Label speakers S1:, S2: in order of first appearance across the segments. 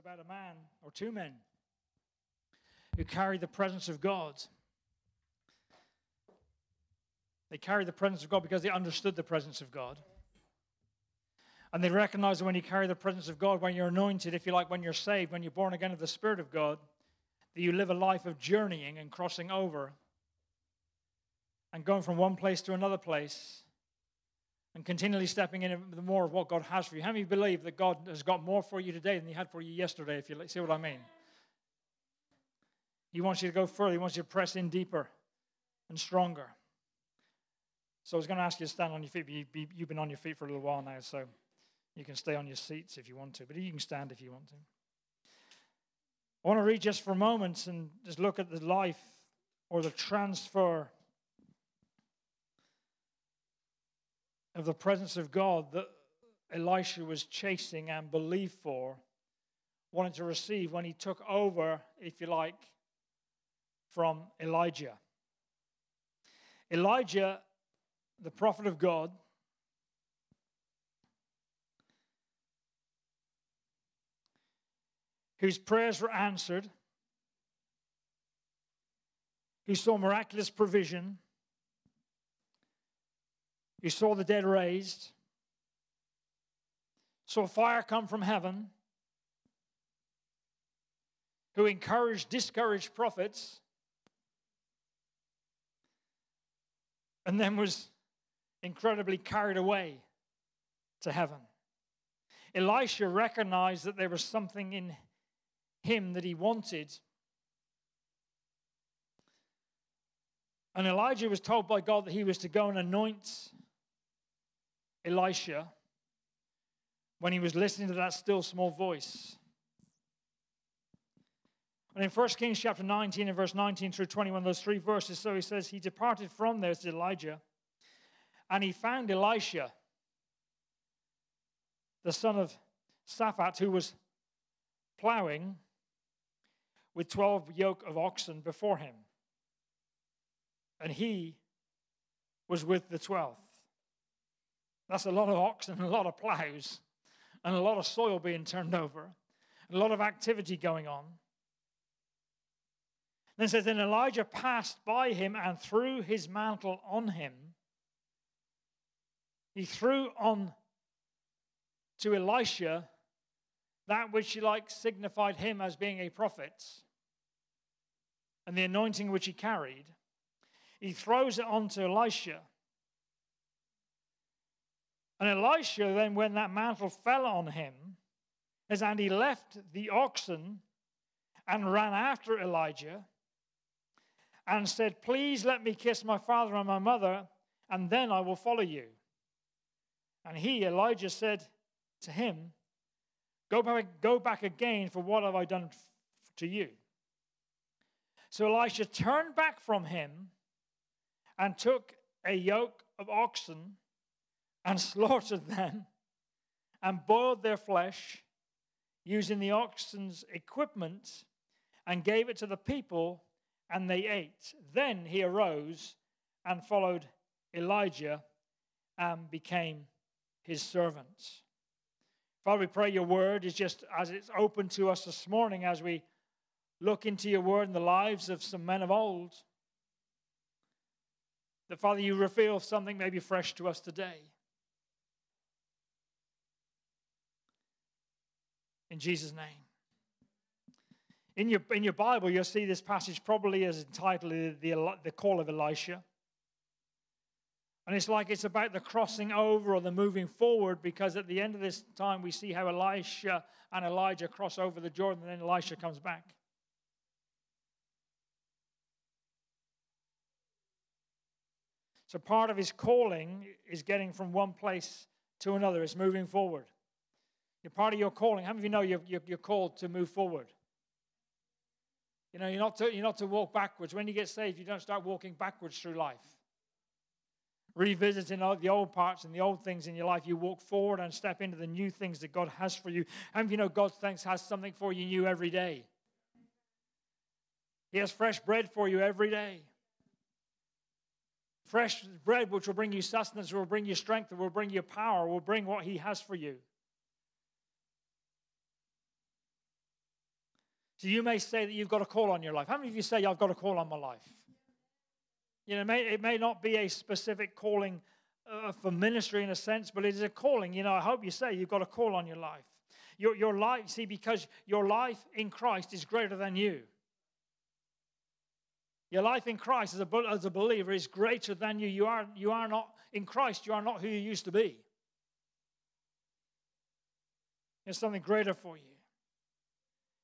S1: about a man or two men who carried the presence of God. They carried the presence of God because they understood the presence of God. And they recognized that when you carry the presence of God, when you're anointed, if you like, when you're saved, when you're born again of the Spirit of God, that you live a life of journeying and crossing over and going from one place to another place and continually stepping in the more of what God has for you. How many believe that God has got more for you today than He had for you yesterday, if you see what I mean? He wants you to go further, He wants you to press in deeper and stronger. So I was going to ask you to stand on your feet, but you've been on your feet for a little while now, so you can stay on your seats if you want to, but you can stand if you want to. I want to read just for a moment and just look at the life or the transfer of the presence of God that Elisha was chasing and believed for, wanted to receive when he took over, if you like, from Elijah. Elijah, the prophet of God, whose prayers were answered, who saw miraculous provision, who saw the dead raised, saw fire come from heaven, who encouraged discouraged prophets, and then was incredibly carried away to heaven. Elisha recognized that there was something in him that he wanted. And Elijah was told by God that he was to go and anoint Elisha when he was listening to that still small voice. And in 1 Kings chapter 19 and verse 19 through 21, those three verses, so he says, He departed from there, to Elijah, and he found Elisha, the son of Shaphat, who was plowing with 12 yoke of oxen before him. And he was with the 12th. That's a lot of oxen and a lot of plows and a lot of soil being turned over, a lot of activity going on. Then says, Then Elijah passed by him and threw his mantle on him. He threw on to Elisha that which he like signified him as being a prophet and the anointing which he carried, he throws it onto Elisha. And Elisha, then, when that mantle fell on him, as and he left the oxen and ran after Elijah and said, Please let me kiss my father and my mother, and then I will follow you. And he, Elijah, said to him, Go back, go back again, for what have I done to you? So Elisha turned back from him and took a yoke of oxen and slaughtered them and boiled their flesh using the oxen's equipment and gave it to the people, and they ate. Then he arose and followed Elijah and became his servant. Father, we pray your word is just as it's open to us this morning as we look into your word in the lives of some men of old. That, Father, you reveal something maybe fresh to us today. In Jesus' name. In your, in your Bible, you'll see this passage probably as entitled the, the Call of Elisha. And it's like it's about the crossing over or the moving forward because at the end of this time we see how Elisha and Elijah cross over the Jordan and then Elisha comes back. So part of his calling is getting from one place to another, it's moving forward. You're part of your calling. How many of you know you're, you're, you're called to move forward? You know, you're not, to, you're not to walk backwards. When you get saved, you don't start walking backwards through life revisiting the old parts and the old things in your life, you walk forward and step into the new things that God has for you. And you know God thinks has something for you new every day? He has fresh bread for you every day. Fresh bread which will bring you sustenance, will bring you strength, will bring you power, will bring what He has for you. So you may say that you've got a call on your life. How many of you say, I've got a call on my life? You know, it may, it may not be a specific calling uh, for ministry in a sense, but it is a calling. You know, I hope you say you've got a call on your life. Your, your life, see, because your life in Christ is greater than you. Your life in Christ as a, as a believer is greater than you. You are, you are not in Christ, you are not who you used to be. There's something greater for you.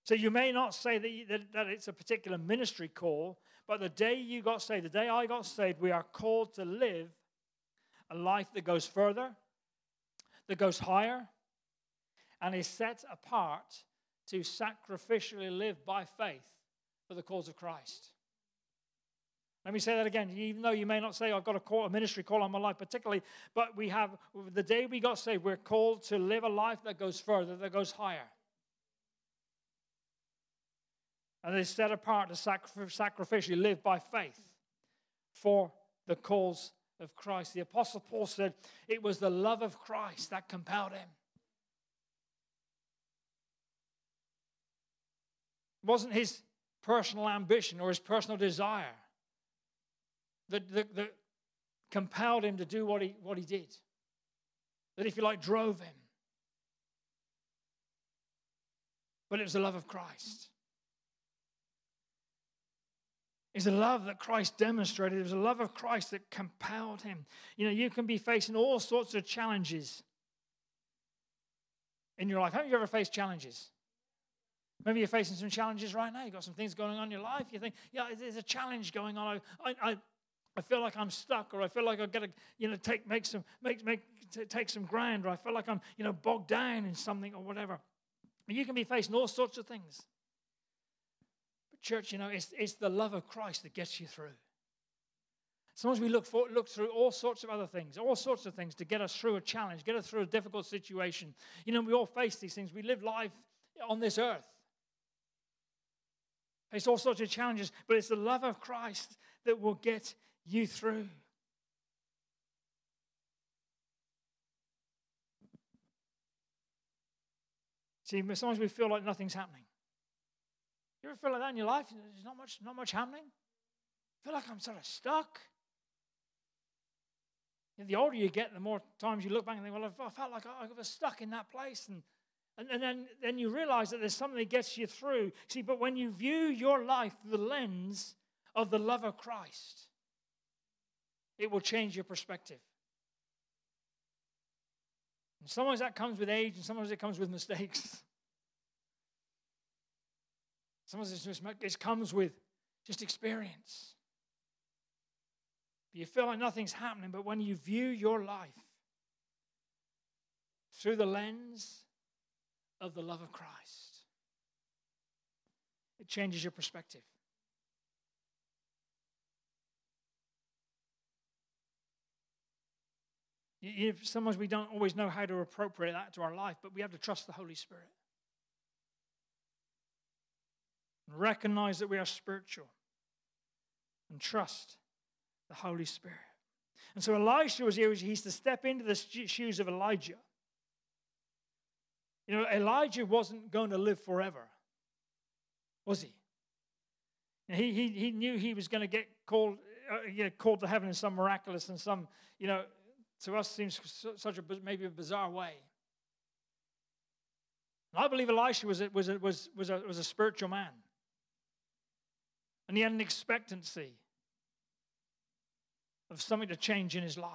S1: So you may not say that, you, that, that it's a particular ministry call, but the day you got saved, the day I got saved, we are called to live a life that goes further, that goes higher, and is set apart to sacrificially live by faith for the cause of Christ. Let me say that again. Even though you may not say, I've got a, call, a ministry call on my life, particularly, but we have, the day we got saved, we're called to live a life that goes further, that goes higher. And is set apart to sacrificially live by faith for the cause of Christ. The Apostle Paul said it was the love of Christ that compelled him. It wasn't his personal ambition or his personal desire that, that, that compelled him to do what he, what he did. That, if you like, drove him. But it was the love of Christ. It's the love that Christ demonstrated. It was the love of Christ that compelled him. You know, you can be facing all sorts of challenges in your life. Haven't you ever faced challenges? Maybe you're facing some challenges right now. You've got some things going on in your life. You think, yeah, there's a challenge going on. I, I, I feel like I'm stuck, or I feel like I've got to, you know, take, make some, make, make, take some ground, or I feel like I'm, you know, bogged down in something or whatever. You can be facing all sorts of things. Church, you know, it's, it's the love of Christ that gets you through. Sometimes we look, for, look through all sorts of other things, all sorts of things to get us through a challenge, get us through a difficult situation. You know, we all face these things. We live life on this earth. Face all sorts of challenges, but it's the love of Christ that will get you through. See, sometimes we feel like nothing's happening. You ever feel like that in your life? There's not much, not much happening. I feel like I'm sort of stuck. the older you get, the more times you look back and think, well, I felt like I was stuck in that place. And, and, and then, then you realize that there's something that gets you through. See, but when you view your life through the lens of the love of Christ, it will change your perspective. And sometimes that comes with age, and sometimes it comes with mistakes. Sometimes it, just, it comes with just experience. You feel like nothing's happening, but when you view your life through the lens of the love of Christ, it changes your perspective. Sometimes we don't always know how to appropriate that to our life, but we have to trust the Holy Spirit recognize that we are spiritual and trust the Holy Spirit. And so Elisha was here, he's to step into the shoes of Elijah. You know, Elijah wasn't going to live forever, was he? He, he, he knew he was going to get called, uh, get called to heaven in some miraculous and some, you know, to us seems such a maybe a bizarre way. And I believe Elisha was was was, was a, was a spiritual man. And he had an expectancy of something to change in his life.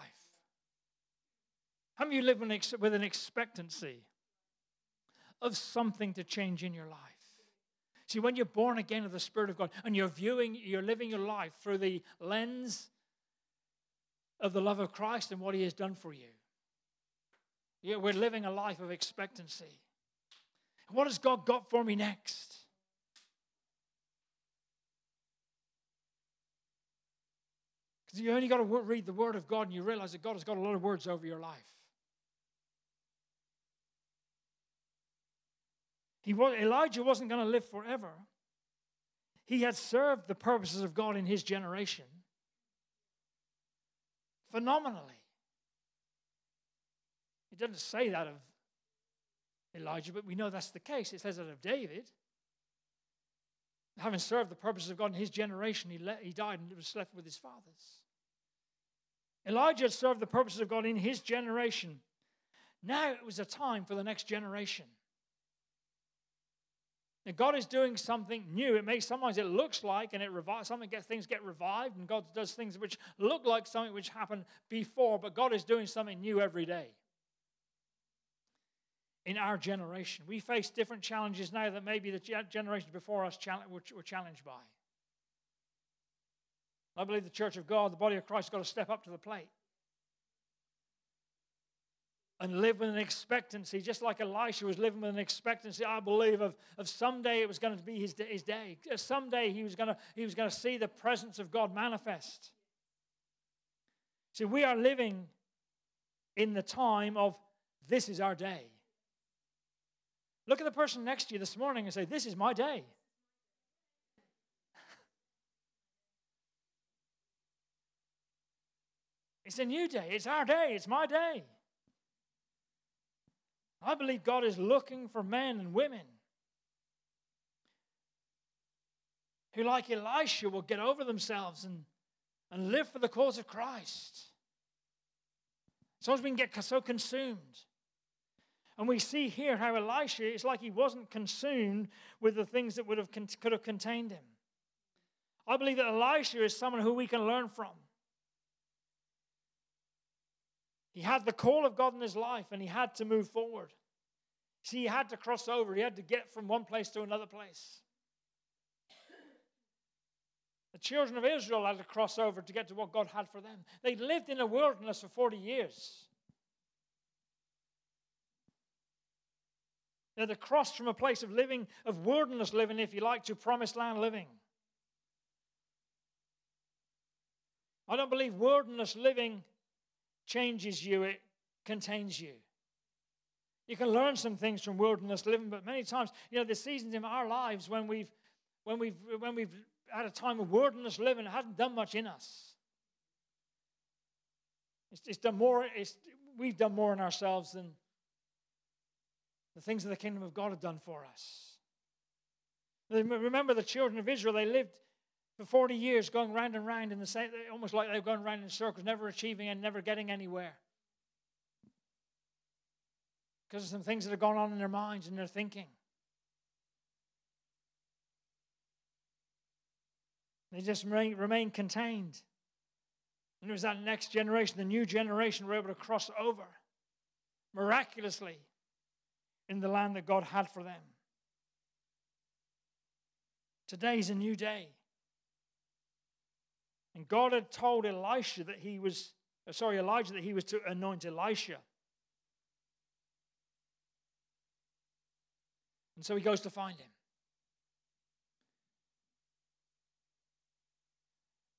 S1: How many of you live with an expectancy of something to change in your life? See, when you're born again of the Spirit of God and you're viewing, you're living your life through the lens of the love of Christ and what He has done for you. Yeah, we're living a life of expectancy. What has God got for me next? Because you only got to read the Word of God and you realize that God has got a lot of words over your life. He was, Elijah wasn't going to live forever. He had served the purposes of God in his generation phenomenally. It doesn't say that of Elijah, but we know that's the case. It says that of David. having served the purposes of God in his generation, he, le- he died and was left with his fathers. Elijah served the purposes of God in his generation. Now it was a time for the next generation. And God is doing something new. It may sometimes it looks like, and it revives. Something gets things get revived, and God does things which look like something which happened before, but God is doing something new every day. In our generation, we face different challenges now that maybe the generations before us were challenged by. I believe the church of God, the body of Christ, has got to step up to the plate and live with an expectancy, just like Elisha was living with an expectancy, I believe, of, of someday it was going to be his, his day. Someday he was, going to, he was going to see the presence of God manifest. See, we are living in the time of this is our day. Look at the person next to you this morning and say, This is my day. It's a new day. It's our day. It's my day. I believe God is looking for men and women who, like Elisha, will get over themselves and, and live for the cause of Christ. Sometimes we can get so consumed. And we see here how Elisha, it's like he wasn't consumed with the things that would have, could have contained him. I believe that Elisha is someone who we can learn from. He had the call of God in his life and he had to move forward. See, he had to cross over, he had to get from one place to another place. The children of Israel had to cross over to get to what God had for them. They lived in a wilderness for 40 years. They had to cross from a place of living, of wilderness living, if you like, to promised land living. I don't believe wilderness living changes you, it contains you. You can learn some things from wilderness living, but many times, you know, the seasons in our lives when we've when we've when we've had a time of wilderness living, it hasn't done much in us. It's, it's done more, it's, we've done more in ourselves than the things of the kingdom of God have done for us. Remember the children of Israel, they lived for 40 years going round and round in the same, almost like they've gone round in circles, never achieving and never getting anywhere. Because of some things that have gone on in their minds and their thinking. They just remain, remain contained. And it was that next generation, the new generation, were able to cross over miraculously in the land that God had for them. Today's a new day. And God had told Elisha that he was, uh, sorry, Elijah that he was to anoint Elisha. And so he goes to find him.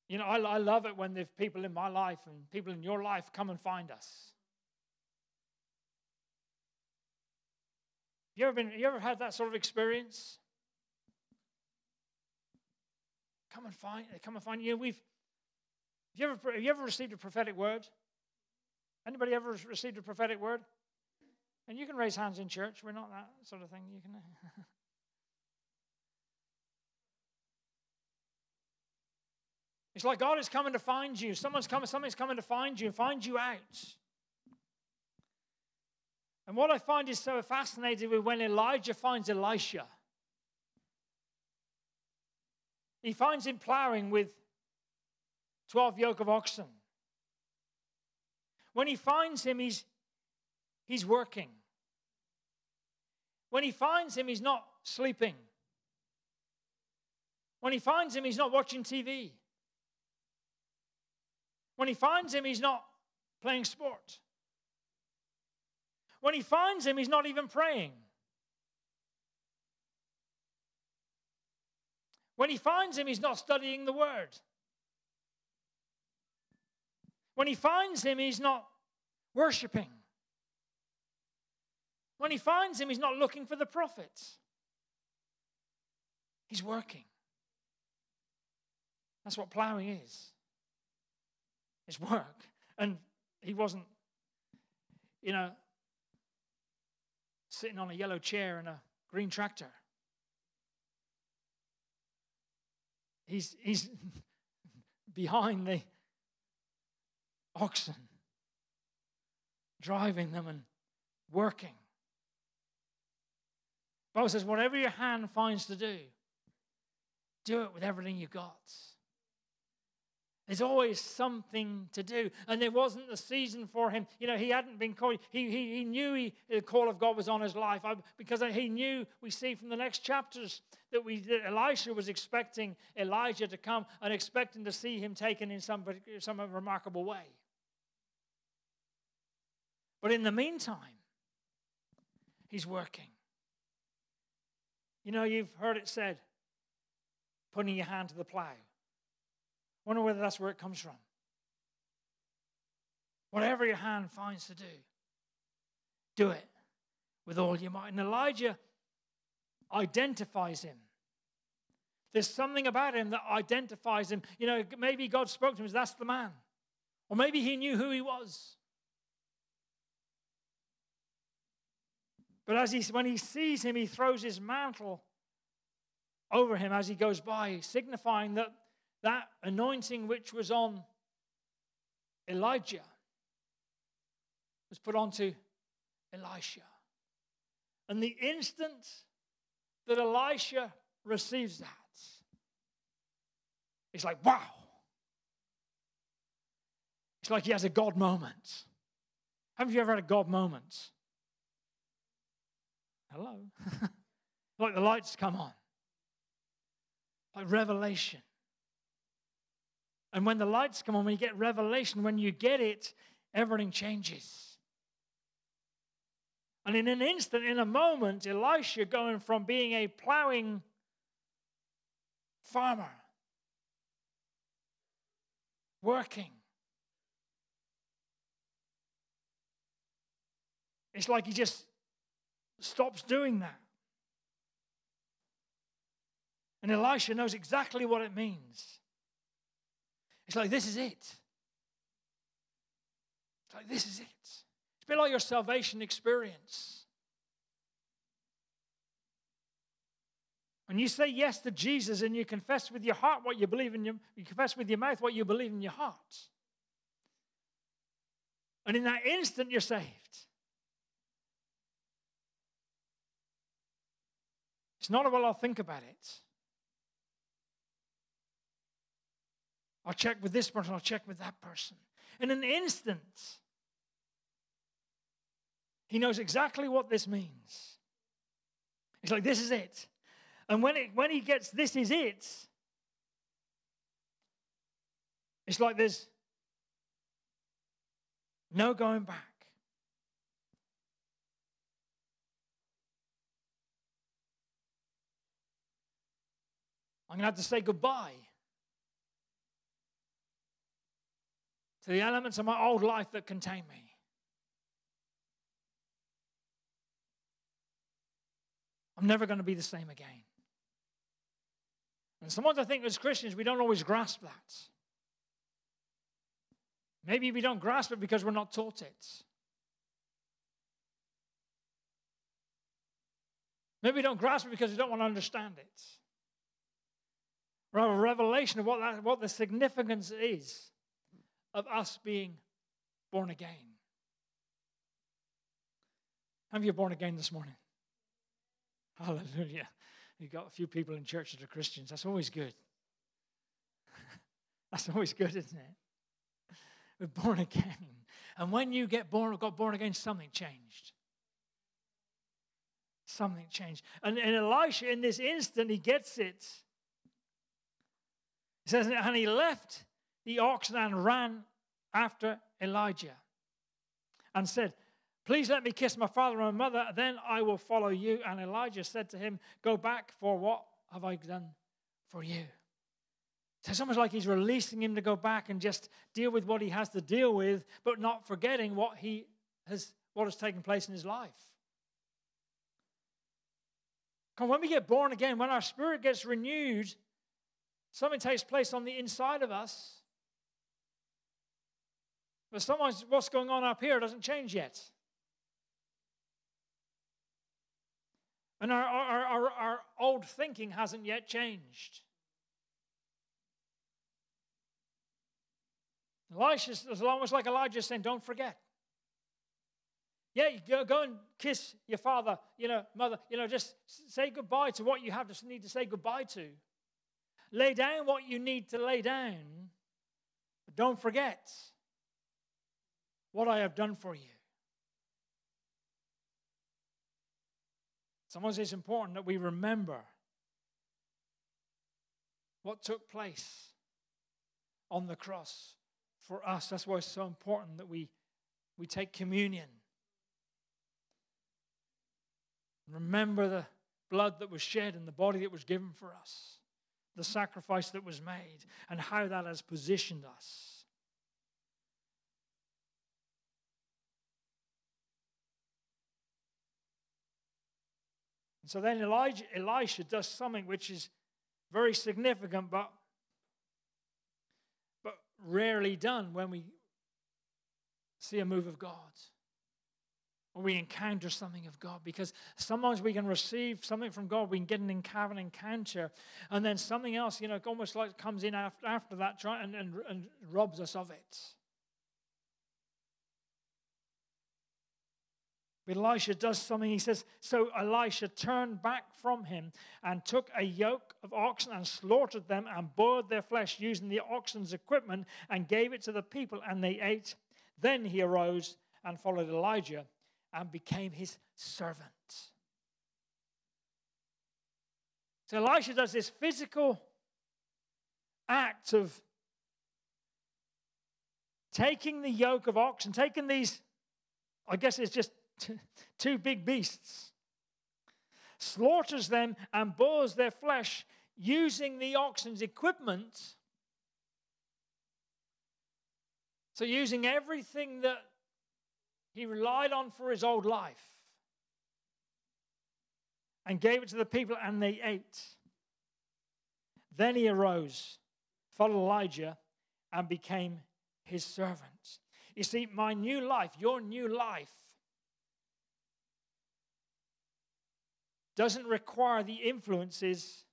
S1: You know, I, I love it when there's people in my life and people in your life come and find us. You ever been? You ever had that sort of experience? Come and find. Come and find you. We've have you ever, have you ever received a prophetic word? Anybody ever received a prophetic word? And you can raise hands in church. We're not that sort of thing. You can. it's like God is coming to find you. Someone's coming. Something's coming to find you find you out. And what I find is so fascinating with when Elijah finds Elisha. He finds him plowing with 12 yoke of oxen. When he finds him, he's, he's working. When he finds him, he's not sleeping. When he finds him, he's not watching TV. When he finds him, he's not playing sport. When he finds him, he's not even praying. When he finds him, he's not studying the word. When he finds him, he's not worshiping. When he finds him, he's not looking for the prophets. He's working. That's what plowing is. It's work. And he wasn't, you know, sitting on a yellow chair in a green tractor. he's, he's behind the oxen, driving them and working. Bible says, whatever your hand finds to do, do it with everything you've got. There's always something to do. And there wasn't the season for him. You know, he hadn't been called. He, he, he knew he, the call of God was on his life I, because he knew, we see from the next chapters, that, we, that Elisha was expecting Elijah to come and expecting to see him taken in some, some remarkable way. But in the meantime, he's working. You know, you've heard it said, putting your hand to the plow. Wonder whether that's where it comes from. Whatever your hand finds to do, do it with all your might. And Elijah identifies him. There's something about him that identifies him. You know, maybe God spoke to him that's the man. Or maybe he knew who he was. But as he, when he sees him, he throws his mantle over him as he goes by, signifying that that anointing which was on Elijah was put onto Elisha. And the instant that Elisha receives that, it's like, wow. It's like he has a God moment. Haven't you ever had a God moment? Hello. like the lights come on. Like revelation. And when the lights come on, when you get revelation, when you get it, everything changes. And in an instant, in a moment, Elisha going from being a plowing farmer, working, it's like he just stops doing that. And Elisha knows exactly what it means. It's like, this is it. It's like, this is it. It's a bit like your salvation experience. When you say yes to Jesus and you confess with your heart what you believe in your, you confess with your mouth what you believe in your heart. And in that instant, you're saved. Not a well, I'll think about it. I'll check with this person, I'll check with that person. In an instant, he knows exactly what this means. He's like, this is it. And when, it, when he gets this is it, it's like there's no going back. I'm going to have to say goodbye to the elements of my old life that contain me. I'm never going to be the same again. And sometimes I think as Christians, we don't always grasp that. Maybe we don't grasp it because we're not taught it. Maybe we don't grasp it because we don't want to understand it. A revelation of what, that, what the significance is of us being born again. Have you born again this morning? Hallelujah. You've got a few people in church that are Christians. That's always good. That's always good, isn't it? We're born again. And when you get born, got born again, something changed. Something changed. And, and Elisha, in this instant, he gets it. He says, and he left the oxen and ran after Elijah and said, Please let me kiss my father and my mother, then I will follow you. And Elijah said to him, Go back, for what have I done for you? So it's almost like he's releasing him to go back and just deal with what he has to deal with, but not forgetting what he has what has taken place in his life. Come, when we get born again, when our spirit gets renewed, Something takes place on the inside of us. But sometimes what's going on up here doesn't change yet. And our, our, our, our old thinking hasn't yet changed. Elisha's almost like Elijah saying, Don't forget. Yeah, go, go and kiss your father, you know, mother, you know, just say goodbye to what you have to need to say goodbye to. Lay down what you need to lay down, but don't forget what I have done for you. Sometimes it's important that we remember what took place on the cross for us. That's why it's so important that we, we take communion. Remember the blood that was shed and the body that was given for us, the sacrifice that was made, and how that has positioned us. And so then Elijah, Elisha does something which is very significant, but, but rarely done when we see a move of God or we encounter something of God. Because sometimes we can receive something from God, we can get an encounter, and then something else, you know, almost like comes in after, after that and, and, and robs us of it. But Elisha does something. He says, So Elisha turned back from him and took a yoke of oxen and slaughtered them and boiled their flesh using the oxen's equipment and gave it to the people, and they ate. Then he arose and followed Elijah and became his servant. So Elisha does this physical act of taking the yoke of oxen, taking these, I guess it's just two big beasts, slaughters them and boils their flesh using the oxen's equipment. So, using everything that he relied on for his old life and gave it to the people, and they ate. Then he arose, followed Elijah, and became his servant. You see, my new life, your new life, doesn't require the influences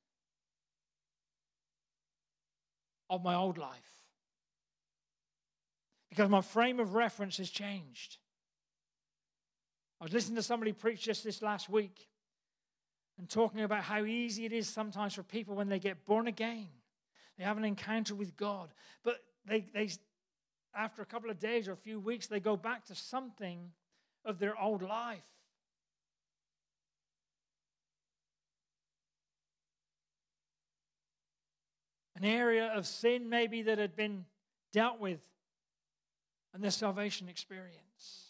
S1: of my old life because my frame of reference has changed. I was listening to somebody preach just this last week and talking about how easy it is sometimes for people when they get born again. They have an encounter with God, but they, they after a couple of days or a few weeks, they go back to something of their old life. an area of sin maybe that had been dealt with in their salvation experience.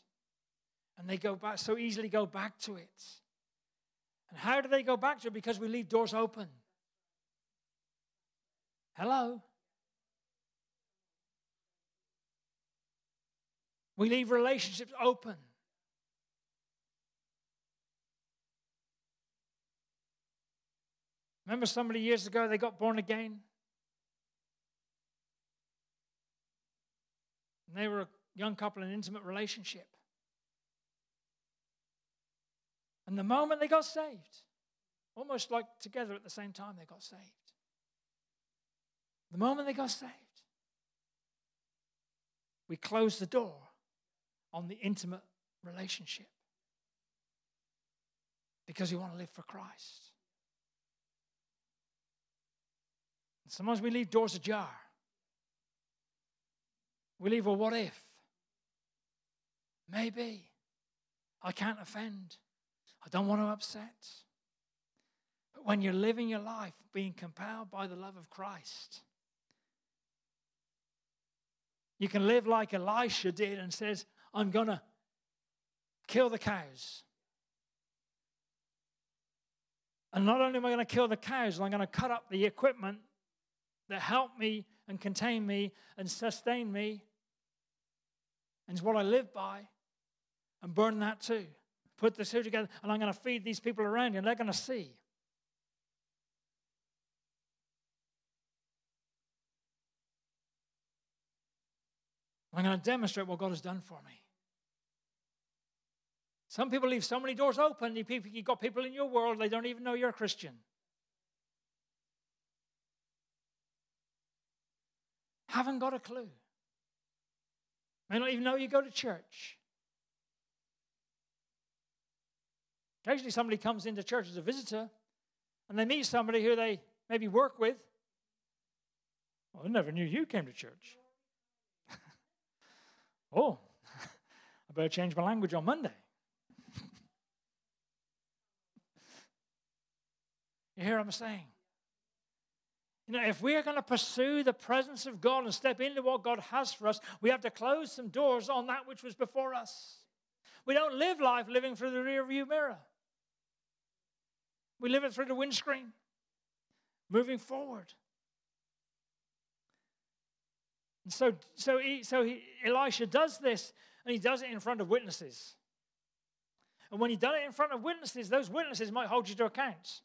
S1: And they go back, so easily go back to it. And how do they go back to it? Because we leave doors open. Hello? We leave relationships open. Remember somebody years ago, they got born again? And they were a young couple in an intimate relationship. And the moment they got saved, almost like together at the same time they got saved. The moment they got saved, we closed the door on the intimate relationship because we want to live for Christ. Sometimes we leave doors ajar. We leave a what if. Maybe. I can't offend. I don't want to upset. But when you're living your life being compelled by the love of Christ, you can live like Elisha did and says, I'm going to kill the cows. And not only am I going to kill the cows, I'm going to cut up the equipment that helped me and contain me and sustain me and it's what I live by. And burn that too. Put the two together, and I'm going to feed these people around you, and they're going to see. I'm going to demonstrate what God has done for me. Some people leave so many doors open. You've got people in your world, they don't even know you're a Christian. Haven't got a clue. May not even know you go to church. Occasionally, somebody comes into church as a visitor and they meet somebody who they maybe work with. Well, I never knew you came to church. oh, I better change my language on Monday. you hear what I'm saying? You know, if we are going to pursue the presence of God and step into what God has for us, we have to close some doors on that which was before us. We don't live life living through the rear view mirror. We live it through the windscreen, moving forward. And so, so, he, so he, Elisha does this, and he does it in front of witnesses. And when he done it in front of witnesses, those witnesses might hold you to account.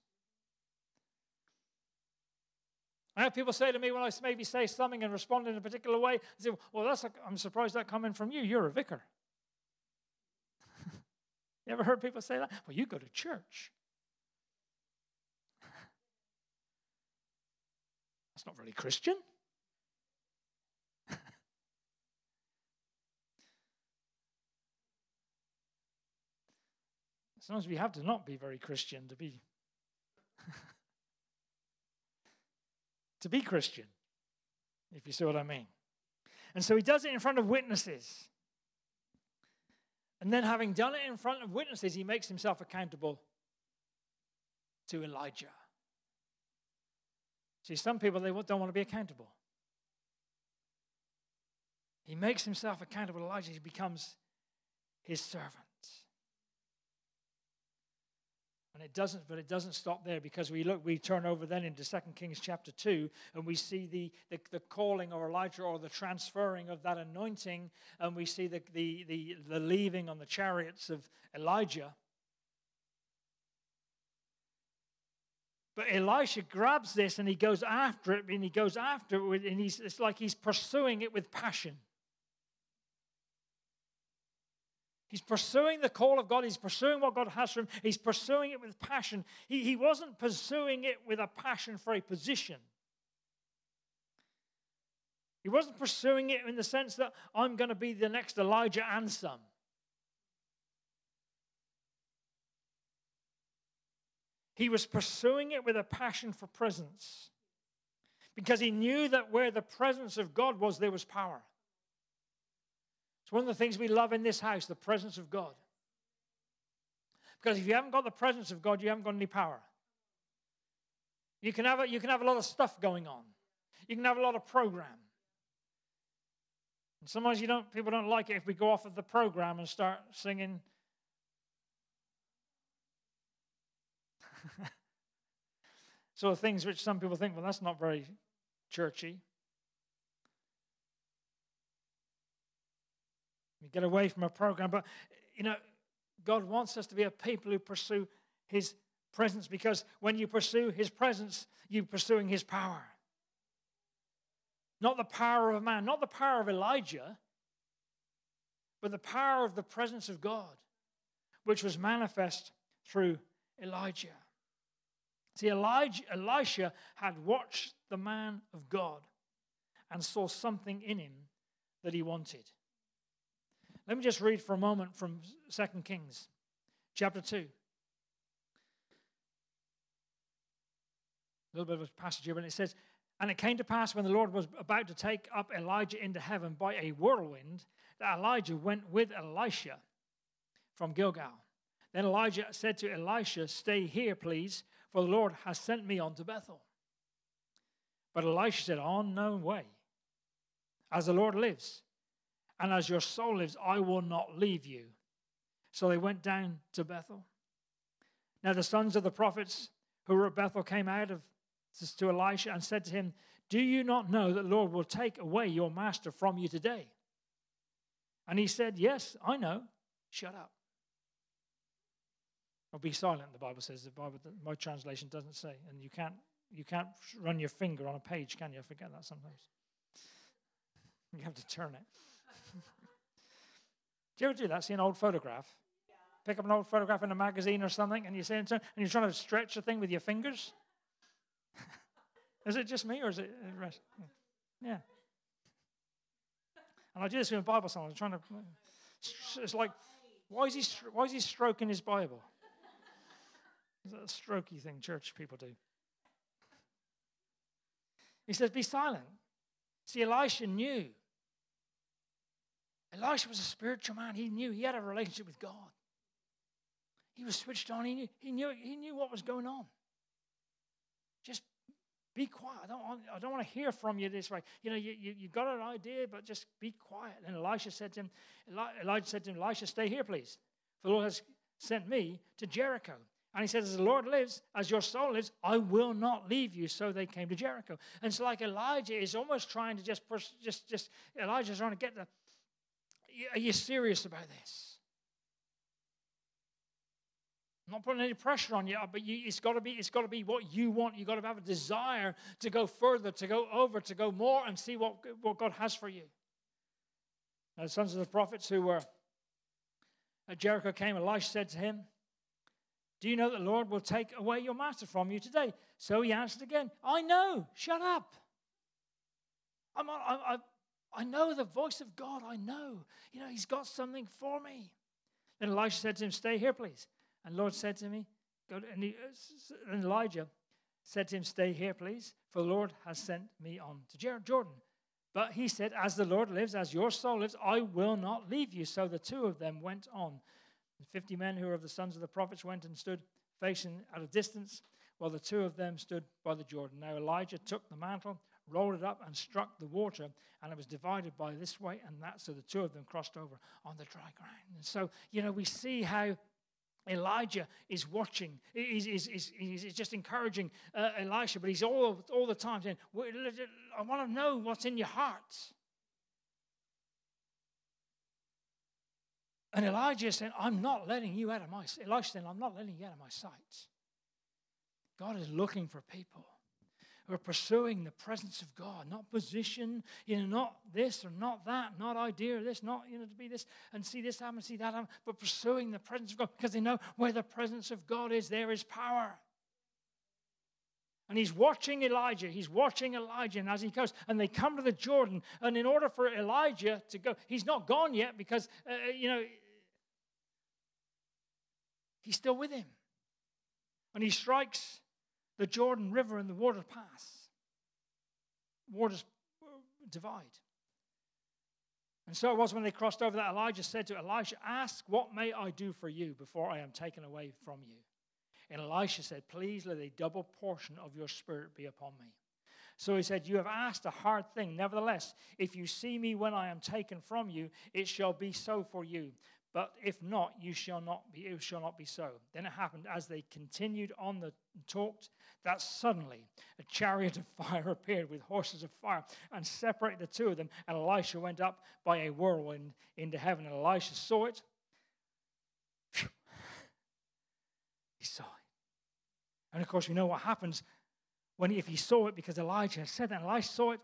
S1: I have people say to me when I maybe say something and respond in a particular way, I say, Well, that's a, I'm surprised that coming from you. You're a vicar. you ever heard people say that? Well, you go to church. Not really Christian. Sometimes we have to not be very Christian to be to be Christian, if you see what I mean. And so he does it in front of witnesses. And then, having done it in front of witnesses, he makes himself accountable to Elijah. See, some people, they don't want to be accountable. He makes himself accountable to Elijah. He becomes his servant. And it doesn't, but it doesn't stop there because we look, we turn over then into 2 Kings chapter 2, and we see the, the, the, calling of Elijah or the transferring of that anointing, and we see the, the, the, the leaving on the chariots of Elijah. But Elisha grabs this and he goes after it, and he goes after it, and he's, it's like he's pursuing it with passion. He's pursuing the call of God. He's pursuing what God has for him. He's pursuing it with passion. He, he wasn't pursuing it with a passion for a position. He wasn't pursuing it in the sense that I'm going to be the next Elijah and some. He was pursuing it with a passion for presence because he knew that where the presence of God was, there was power. It's one of the things we love in this house the presence of God. Because if you haven't got the presence of God, you haven't got any power. You can have a, you can have a lot of stuff going on, you can have a lot of program. And sometimes you don't, people don't like it if we go off of the program and start singing. so things which some people think, well, that's not very churchy. We get away from a program. But, you know, God wants us to be a people who pursue His presence because when you pursue His presence, you're pursuing His power. Not the power of a man, not the power of Elijah, but the power of the presence of God, which was manifest through Elijah. See, Elijah, Elisha had watched the man of God and saw something in him that he wanted. Let me just read for a moment from 2 Kings chapter 2. A little bit of a passage here, but it says, And it came to pass when the Lord was about to take up Elijah into heaven by a whirlwind, that Elijah went with Elisha from Gilgal. Then Elijah said to Elisha, Stay here, please, for the Lord has sent me on to Bethel. But Elisha said, On no way. As the Lord lives, and as your soul lives, I will not leave you. So they went down to Bethel. Now the sons of the prophets who were at Bethel came out of to Elisha and said to him, Do you not know that the Lord will take away your master from you today? And he said, Yes, I know. Shut up. Or be silent, the Bible says. The Bible, my translation doesn't say. And you can't, you can't run your finger on a page, can you? I forget that sometimes. You have to turn it. Do you ever do that? See an old photograph? Yeah. Pick up an old photograph in a magazine or something, and you say, and you're trying to stretch the thing with your fingers. is it just me, or is it the rest? Yeah. And I do this with my Bible sometimes. I'm trying to. It's like, why is he, why is he stroking his Bible? That a strokey thing church people do? He says, Be silent. See, Elisha knew. Elisha was a spiritual man. He knew he had a relationship with God. He was switched on. He knew, he knew, he knew what was going on. Just be quiet. I don't, want, I don't want to hear from you this way. You know, you, you, you got an idea, but just be quiet. And Elisha said to him, Elijah said to him, Elisha, stay here, please. For the Lord has sent me to Jericho. And he says, As the Lord lives, as your soul lives, I will not leave you. So they came to Jericho. And it's like Elijah is almost trying to just, push, just, just Elijah's trying to get the, are you serious about this? I'm not putting any pressure on you, but you, it's got to be it's got to be what you want. You've got to have a desire to go further, to go over, to go more, and see what, what God has for you. Now, the sons of the prophets who were at Jericho came, Elisha said to him, Do you know that the Lord will take away your master from you today? So he answered again, I know, shut up. I'm, I, I, I know the voice of God, I know. You know, he's got something for me. Then Elisha said to him, Stay here, please. And the Lord said to me, Go and, he, uh, and Elijah said to him, Stay here, please, for the Lord has sent me on to Jordan. But he said, As the Lord lives, as your soul lives, I will not leave you. So the two of them went on. Fifty men who were of the sons of the prophets went and stood facing at a distance, while the two of them stood by the Jordan. Now Elijah took the mantle, rolled it up, and struck the water, and it was divided by this way and that. So the two of them crossed over on the dry ground. And so, you know, we see how Elijah is watching. He's, he's, he's, he's just encouraging uh, Elisha, but he's all, all the time saying, I want to know what's in your heart. And Elijah said, I'm not letting you out of my sight. Elisha saying, I'm not letting you out of my sight. God is looking for people who are pursuing the presence of God, not position, you know, not this or not that, not idea this, not, you know, to be this and see this happen, see that happen, but pursuing the presence of God because they know where the presence of God is, there is power. And he's watching Elijah. He's watching Elijah. And as he goes, and they come to the Jordan. And in order for Elijah to go, he's not gone yet because, uh, you know, he's still with him. And he strikes the Jordan River and the water pass. Waters uh, divide. And so it was when they crossed over that Elijah said to Elisha, Ask, what may I do for you before I am taken away from you? And Elisha said, Please let a double portion of your spirit be upon me. So he said, You have asked a hard thing. Nevertheless, if you see me when I am taken from you, it shall be so for you. But if not, you shall not be, it shall not be so. Then it happened as they continued on the talked that suddenly a chariot of fire appeared with horses of fire and separated the two of them. And Elisha went up by a whirlwind into heaven. And Elisha saw it. He saw it. And of course, we know what happens when if he saw it because Elijah said that. Elisha saw it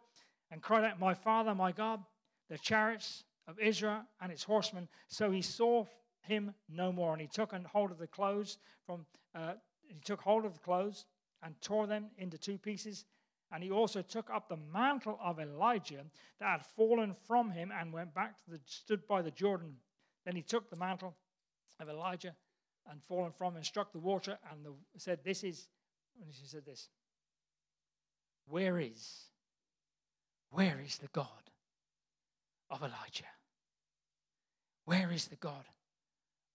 S1: and cried out, My father, my God, the chariots of Israel and its horsemen. So he saw him no more. And he took hold of the clothes from, uh, he took hold of the clothes and tore them into two pieces. And he also took up the mantle of Elijah that had fallen from him and went back to the, stood by the Jordan. Then he took the mantle of Elijah and fallen from and struck the water and the, said, This is, and he said this, Where is, where is the God of Elijah? Where is the God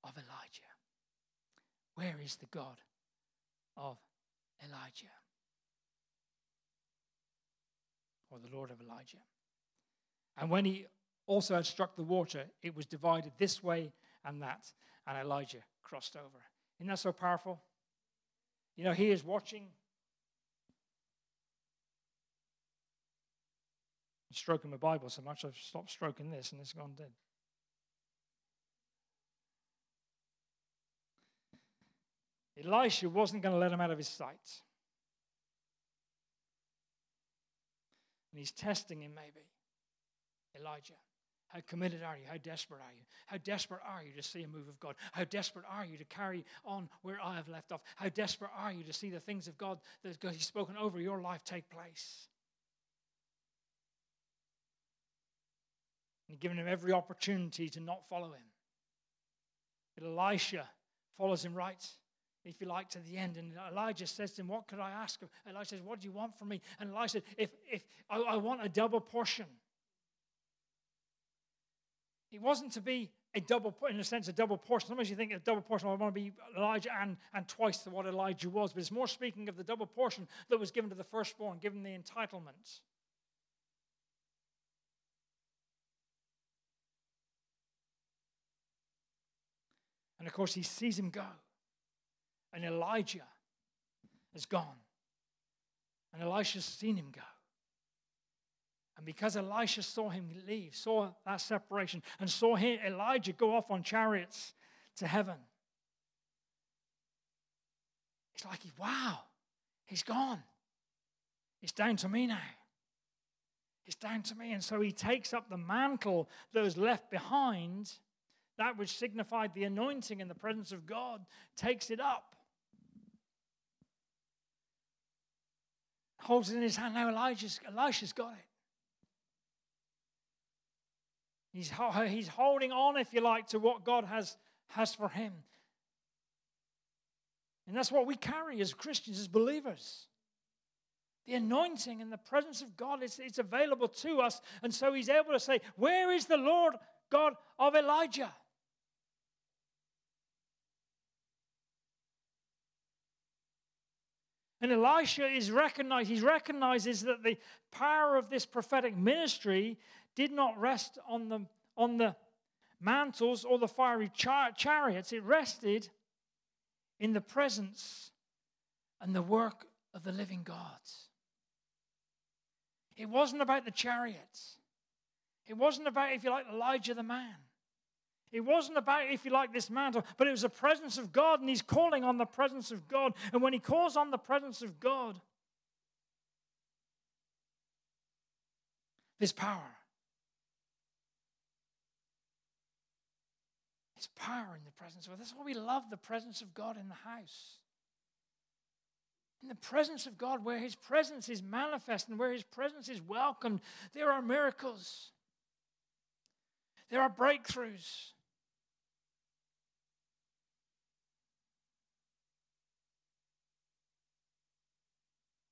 S1: of Elijah? Where is the God of Elijah? Or the Lord of Elijah? And when he also had struck the water, it was divided this way and that, and Elijah crossed over. Isn't that so powerful? You know, he is watching. I'm stroking my Bible so much I've stopped stroking this and it's gone dead. Elisha wasn't going to let him out of his sight. And he's testing him, maybe. Elijah, how committed are you? How desperate are you? How desperate are you to see a move of God? How desperate are you to carry on where I have left off? How desperate are you to see the things of God that has spoken over your life take place? and given him every opportunity to not follow him. But Elisha follows him right, if you like, to the end. And Elijah says to him, What could I ask? Elijah says, What do you want from me? And Elijah said, If, if I, I want a double portion. It wasn't to be a double, in a sense, a double portion. Sometimes you think a double portion, I want to be Elijah and, and twice to what Elijah was. But it's more speaking of the double portion that was given to the firstborn, given the entitlement. And of course, he sees him go. And Elijah is gone. And Elisha's seen him go. And because Elisha saw him leave, saw that separation, and saw Elijah go off on chariots to heaven, it's like, wow, he's gone. It's down to me now. It's down to me. And so he takes up the mantle that was left behind, that which signified the anointing in the presence of God, takes it up. Holds it in his hand. Now Elijah's, Elisha's got it. He's, he's holding on, if you like, to what God has, has for him. And that's what we carry as Christians, as believers. The anointing and the presence of God, is it's available to us. And so he's able to say, Where is the Lord God of Elijah? And Elisha is recognized, he recognizes that the power of this prophetic ministry did not rest on the, on the mantles or the fiery char- chariots, it rested in the presence and the work of the living God. It wasn't about the chariots. It wasn't about, if you like, Elijah the man. It wasn't about, if you like, this mantle, but it was the presence of God, and he's calling on the presence of God. And when he calls on the presence of God, there's power. There's power in the presence of God. That's why we love the presence of God in the house. In the presence of God, where His presence is manifest and where His presence is welcomed, there are miracles, there are breakthroughs.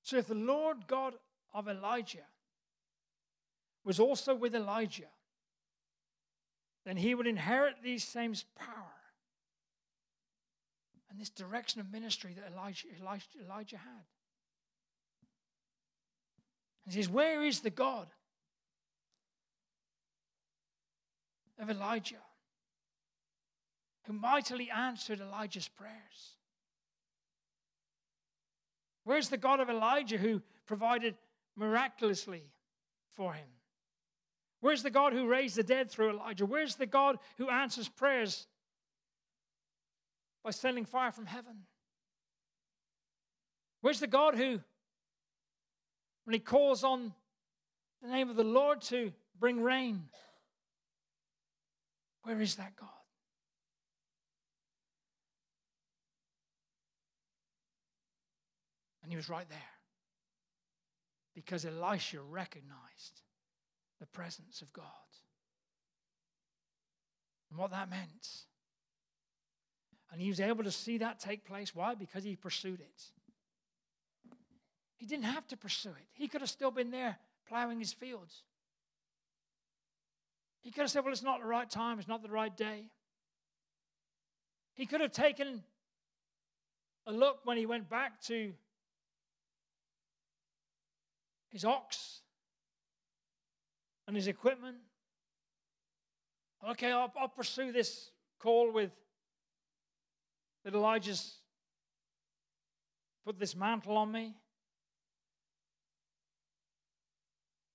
S1: So, if the Lord God of Elijah was also with Elijah, then he would inherit these same power and this direction of ministry that Elijah, Elijah, Elijah had. And he says, Where is the God of Elijah who mightily answered Elijah's prayers? Where's the God of Elijah who provided miraculously for him? Where's the God who raised the dead through Elijah? Where's the God who answers prayers by sending fire from heaven? Where's the God who, when he calls on the name of the Lord to bring rain, where is that God? He was right there because Elisha recognized the presence of God. And what that meant. And he was able to see that take place. Why? Because he pursued it. He didn't have to pursue it, he could have still been there plowing his fields. He could have said, Well, it's not the right time, it's not the right day. He could have taken a look when he went back to his ox and his equipment. Okay, I'll, I'll pursue this call with that Elijah's put this mantle on me.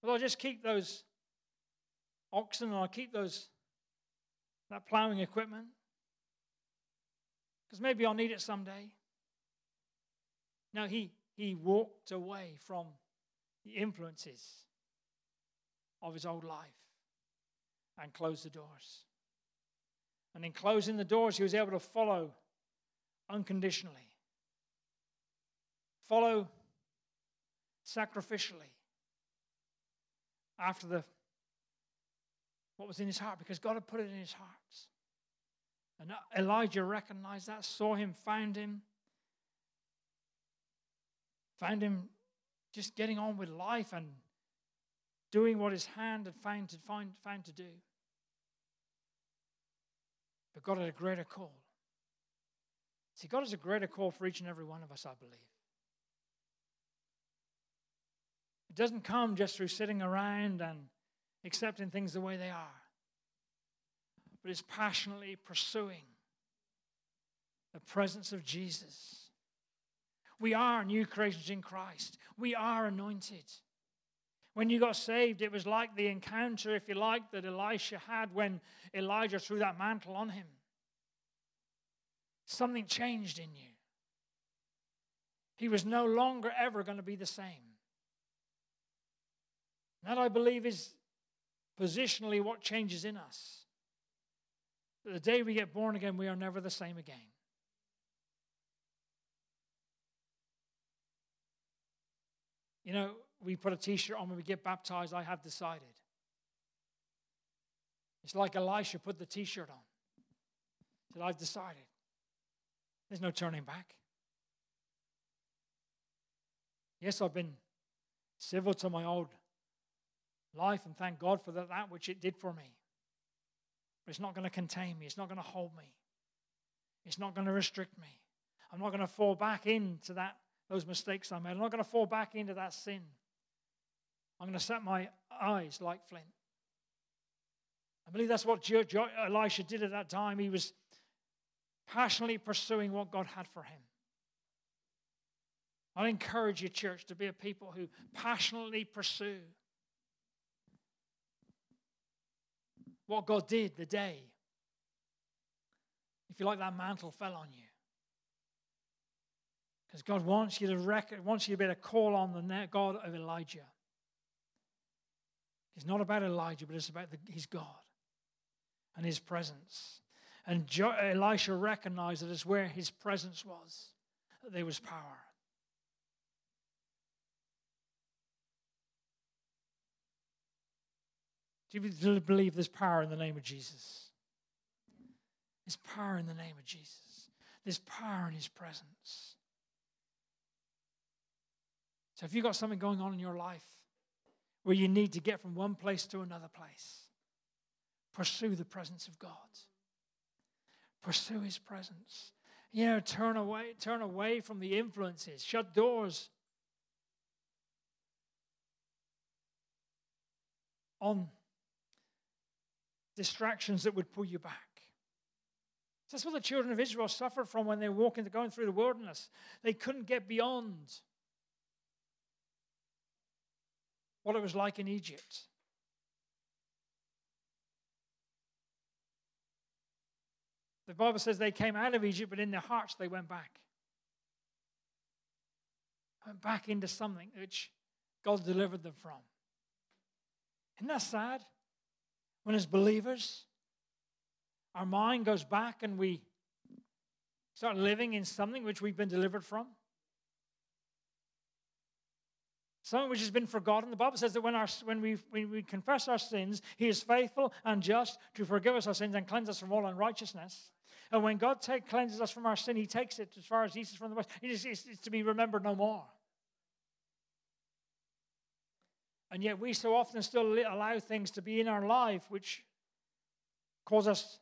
S1: But I'll just keep those oxen and I'll keep those that plowing equipment. Because maybe I'll need it someday. No, he, he walked away from the influences of his old life and closed the doors. And in closing the doors, he was able to follow unconditionally, follow sacrificially after the what was in his heart because God had put it in his heart. And Elijah recognized that, saw him, found him, found him just getting on with life and doing what his hand had found to, find, found to do. But God had a greater call. See, God has a greater call for each and every one of us, I believe. It doesn't come just through sitting around and accepting things the way they are but is passionately pursuing the presence of Jesus. We are new creations in Christ. We are anointed. When you got saved, it was like the encounter, if you like, that Elisha had when Elijah threw that mantle on him. Something changed in you. He was no longer ever going to be the same. That, I believe, is positionally what changes in us the day we get born again, we are never the same again. You know, we put a t shirt on when we get baptized, I have decided. It's like Elisha put the t shirt on. He said, I've decided. There's no turning back. Yes, I've been civil to my old life, and thank God for that, that which it did for me. But it's not going to contain me. It's not going to hold me. It's not going to restrict me. I'm not going to fall back into that those mistakes I made. I'm not going to fall back into that sin. I'm going to set my eyes like flint. I believe that's what Elisha did at that time. He was passionately pursuing what God had for him. I encourage you, church, to be a people who passionately pursue what God did the day, if you like, that mantle fell on you. Because God wants you to record, wants you to be able to call on the God of Elijah. It's not about Elijah, but it's about the, his God and his presence. And jo- Elisha recognized that it's where his presence was, that there was power. Do you believe there's power in the name of Jesus? There's power in the name of Jesus. There's power in his presence. So if you've got something going on in your life where you need to get from one place to another place, pursue the presence of God. Pursue his presence. You know, turn away, turn away from the influences, shut doors on distractions that would pull you back. That's what the children of Israel suffered from when they were walking, going through the wilderness. They couldn't get beyond what it was like in Egypt. The Bible says they came out of Egypt, but in their hearts they went back. Went back into something which God delivered them from. Isn't that sad? when, as believers, our mind goes back and we start living in something which we've been delivered from. Something which has been forgotten. The Bible says that when, our, when, we, when we confess our sins, He is faithful and just to forgive us our sins and cleanse us from all unrighteousness. And when God take, cleanses us from our sin, He takes it as far as East is from the west. It is, it's, it's to be remembered no more. And yet we so often still allow things to be in our life which cause us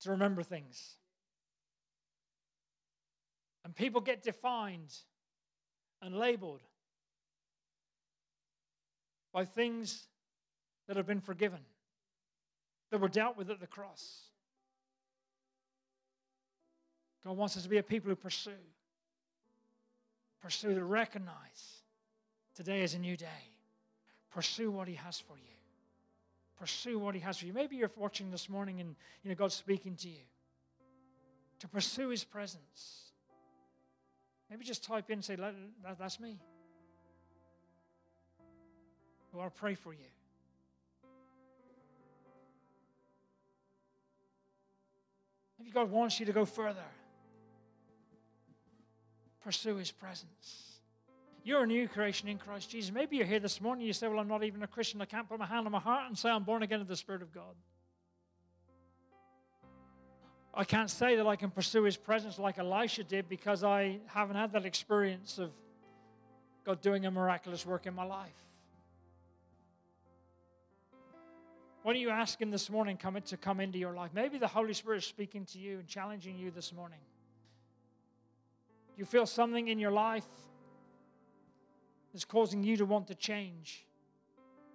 S1: to remember things. And people get defined and labeled by things that have been forgiven, that were dealt with at the cross. God wants us to be a people who pursue, pursue to recognize Today is a new day. Pursue what He has for you. Pursue what He has for you. Maybe you're watching this morning and you know God's speaking to you. To pursue His presence. Maybe just type in and say, That's me. I want to pray for you. Maybe God wants you to go further. Pursue His presence. You're a new creation in Christ Jesus. Maybe you're here this morning. You say, Well, I'm not even a Christian. I can't put my hand on my heart and say I'm born again of the Spirit of God. I can't say that I can pursue His presence like Elisha did because I haven't had that experience of God doing a miraculous work in my life. Why don't you ask Him this morning come to come into your life? Maybe the Holy Spirit is speaking to you and challenging you this morning. Do you feel something in your life that's causing you to want to change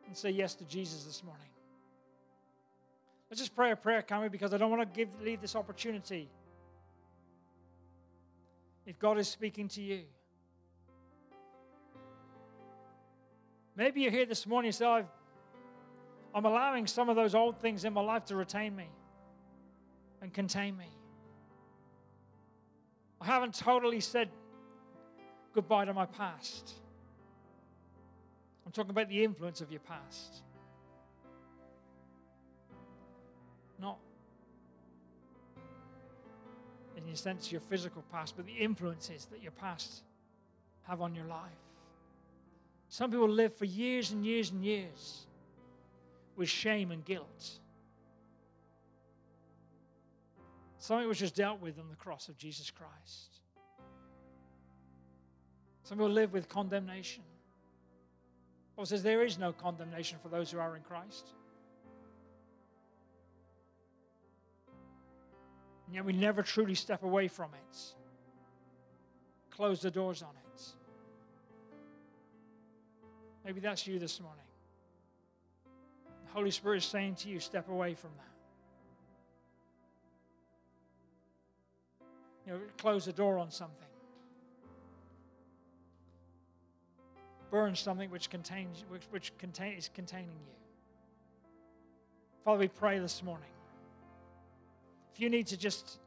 S1: and say yes to Jesus this morning? Let's just pray a prayer, can we? Because I don't want to give leave this opportunity. If God is speaking to you, maybe you're here this morning. You say, I've, "I'm allowing some of those old things in my life to retain me and contain me." I haven't totally said goodbye to my past. I'm talking about the influence of your past. In the sense your physical past, but the influences that your past have on your life. Some people live for years and years and years with shame and guilt. Something which was just dealt with on the cross of Jesus Christ. Some people live with condemnation. Paul says there is no condemnation for those who are in Christ. And yet we never truly step away from it. Close the doors on it. Maybe that's you this morning. The Holy Spirit is saying to you, step away from that. You know, close the door on something. Burn something which contains which, which contain, is containing you. Father, we pray this morning. If you need to just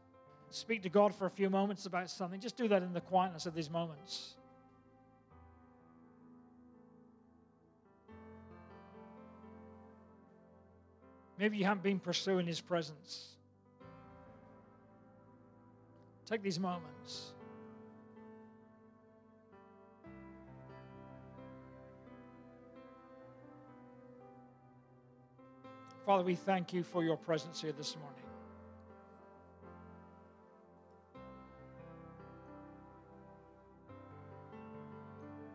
S1: speak to God for a few moments about something, just do that in the quietness of these moments. Maybe you haven't been pursuing His presence. Take these moments. Father, we thank you for your presence here this morning.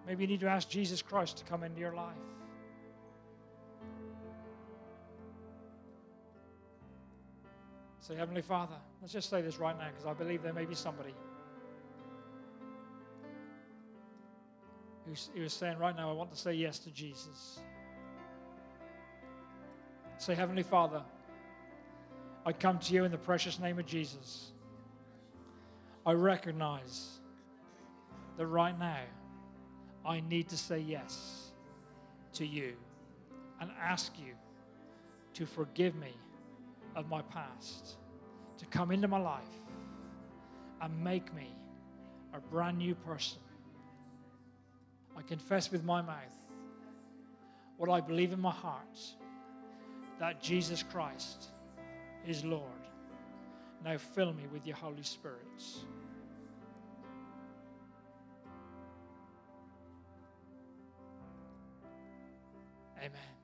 S1: Maybe you need to ask Jesus Christ to come into your life. Say, Heavenly Father, let's just say this right now because I believe there may be somebody who's, who's saying right now, I want to say yes to Jesus. Say, Heavenly Father, I come to you in the precious name of Jesus. I recognize that right now I need to say yes to you and ask you to forgive me of my past, to come into my life and make me a brand new person. I confess with my mouth what I believe in my heart that Jesus Christ is Lord. Now fill me with your Holy Spirit. Amen.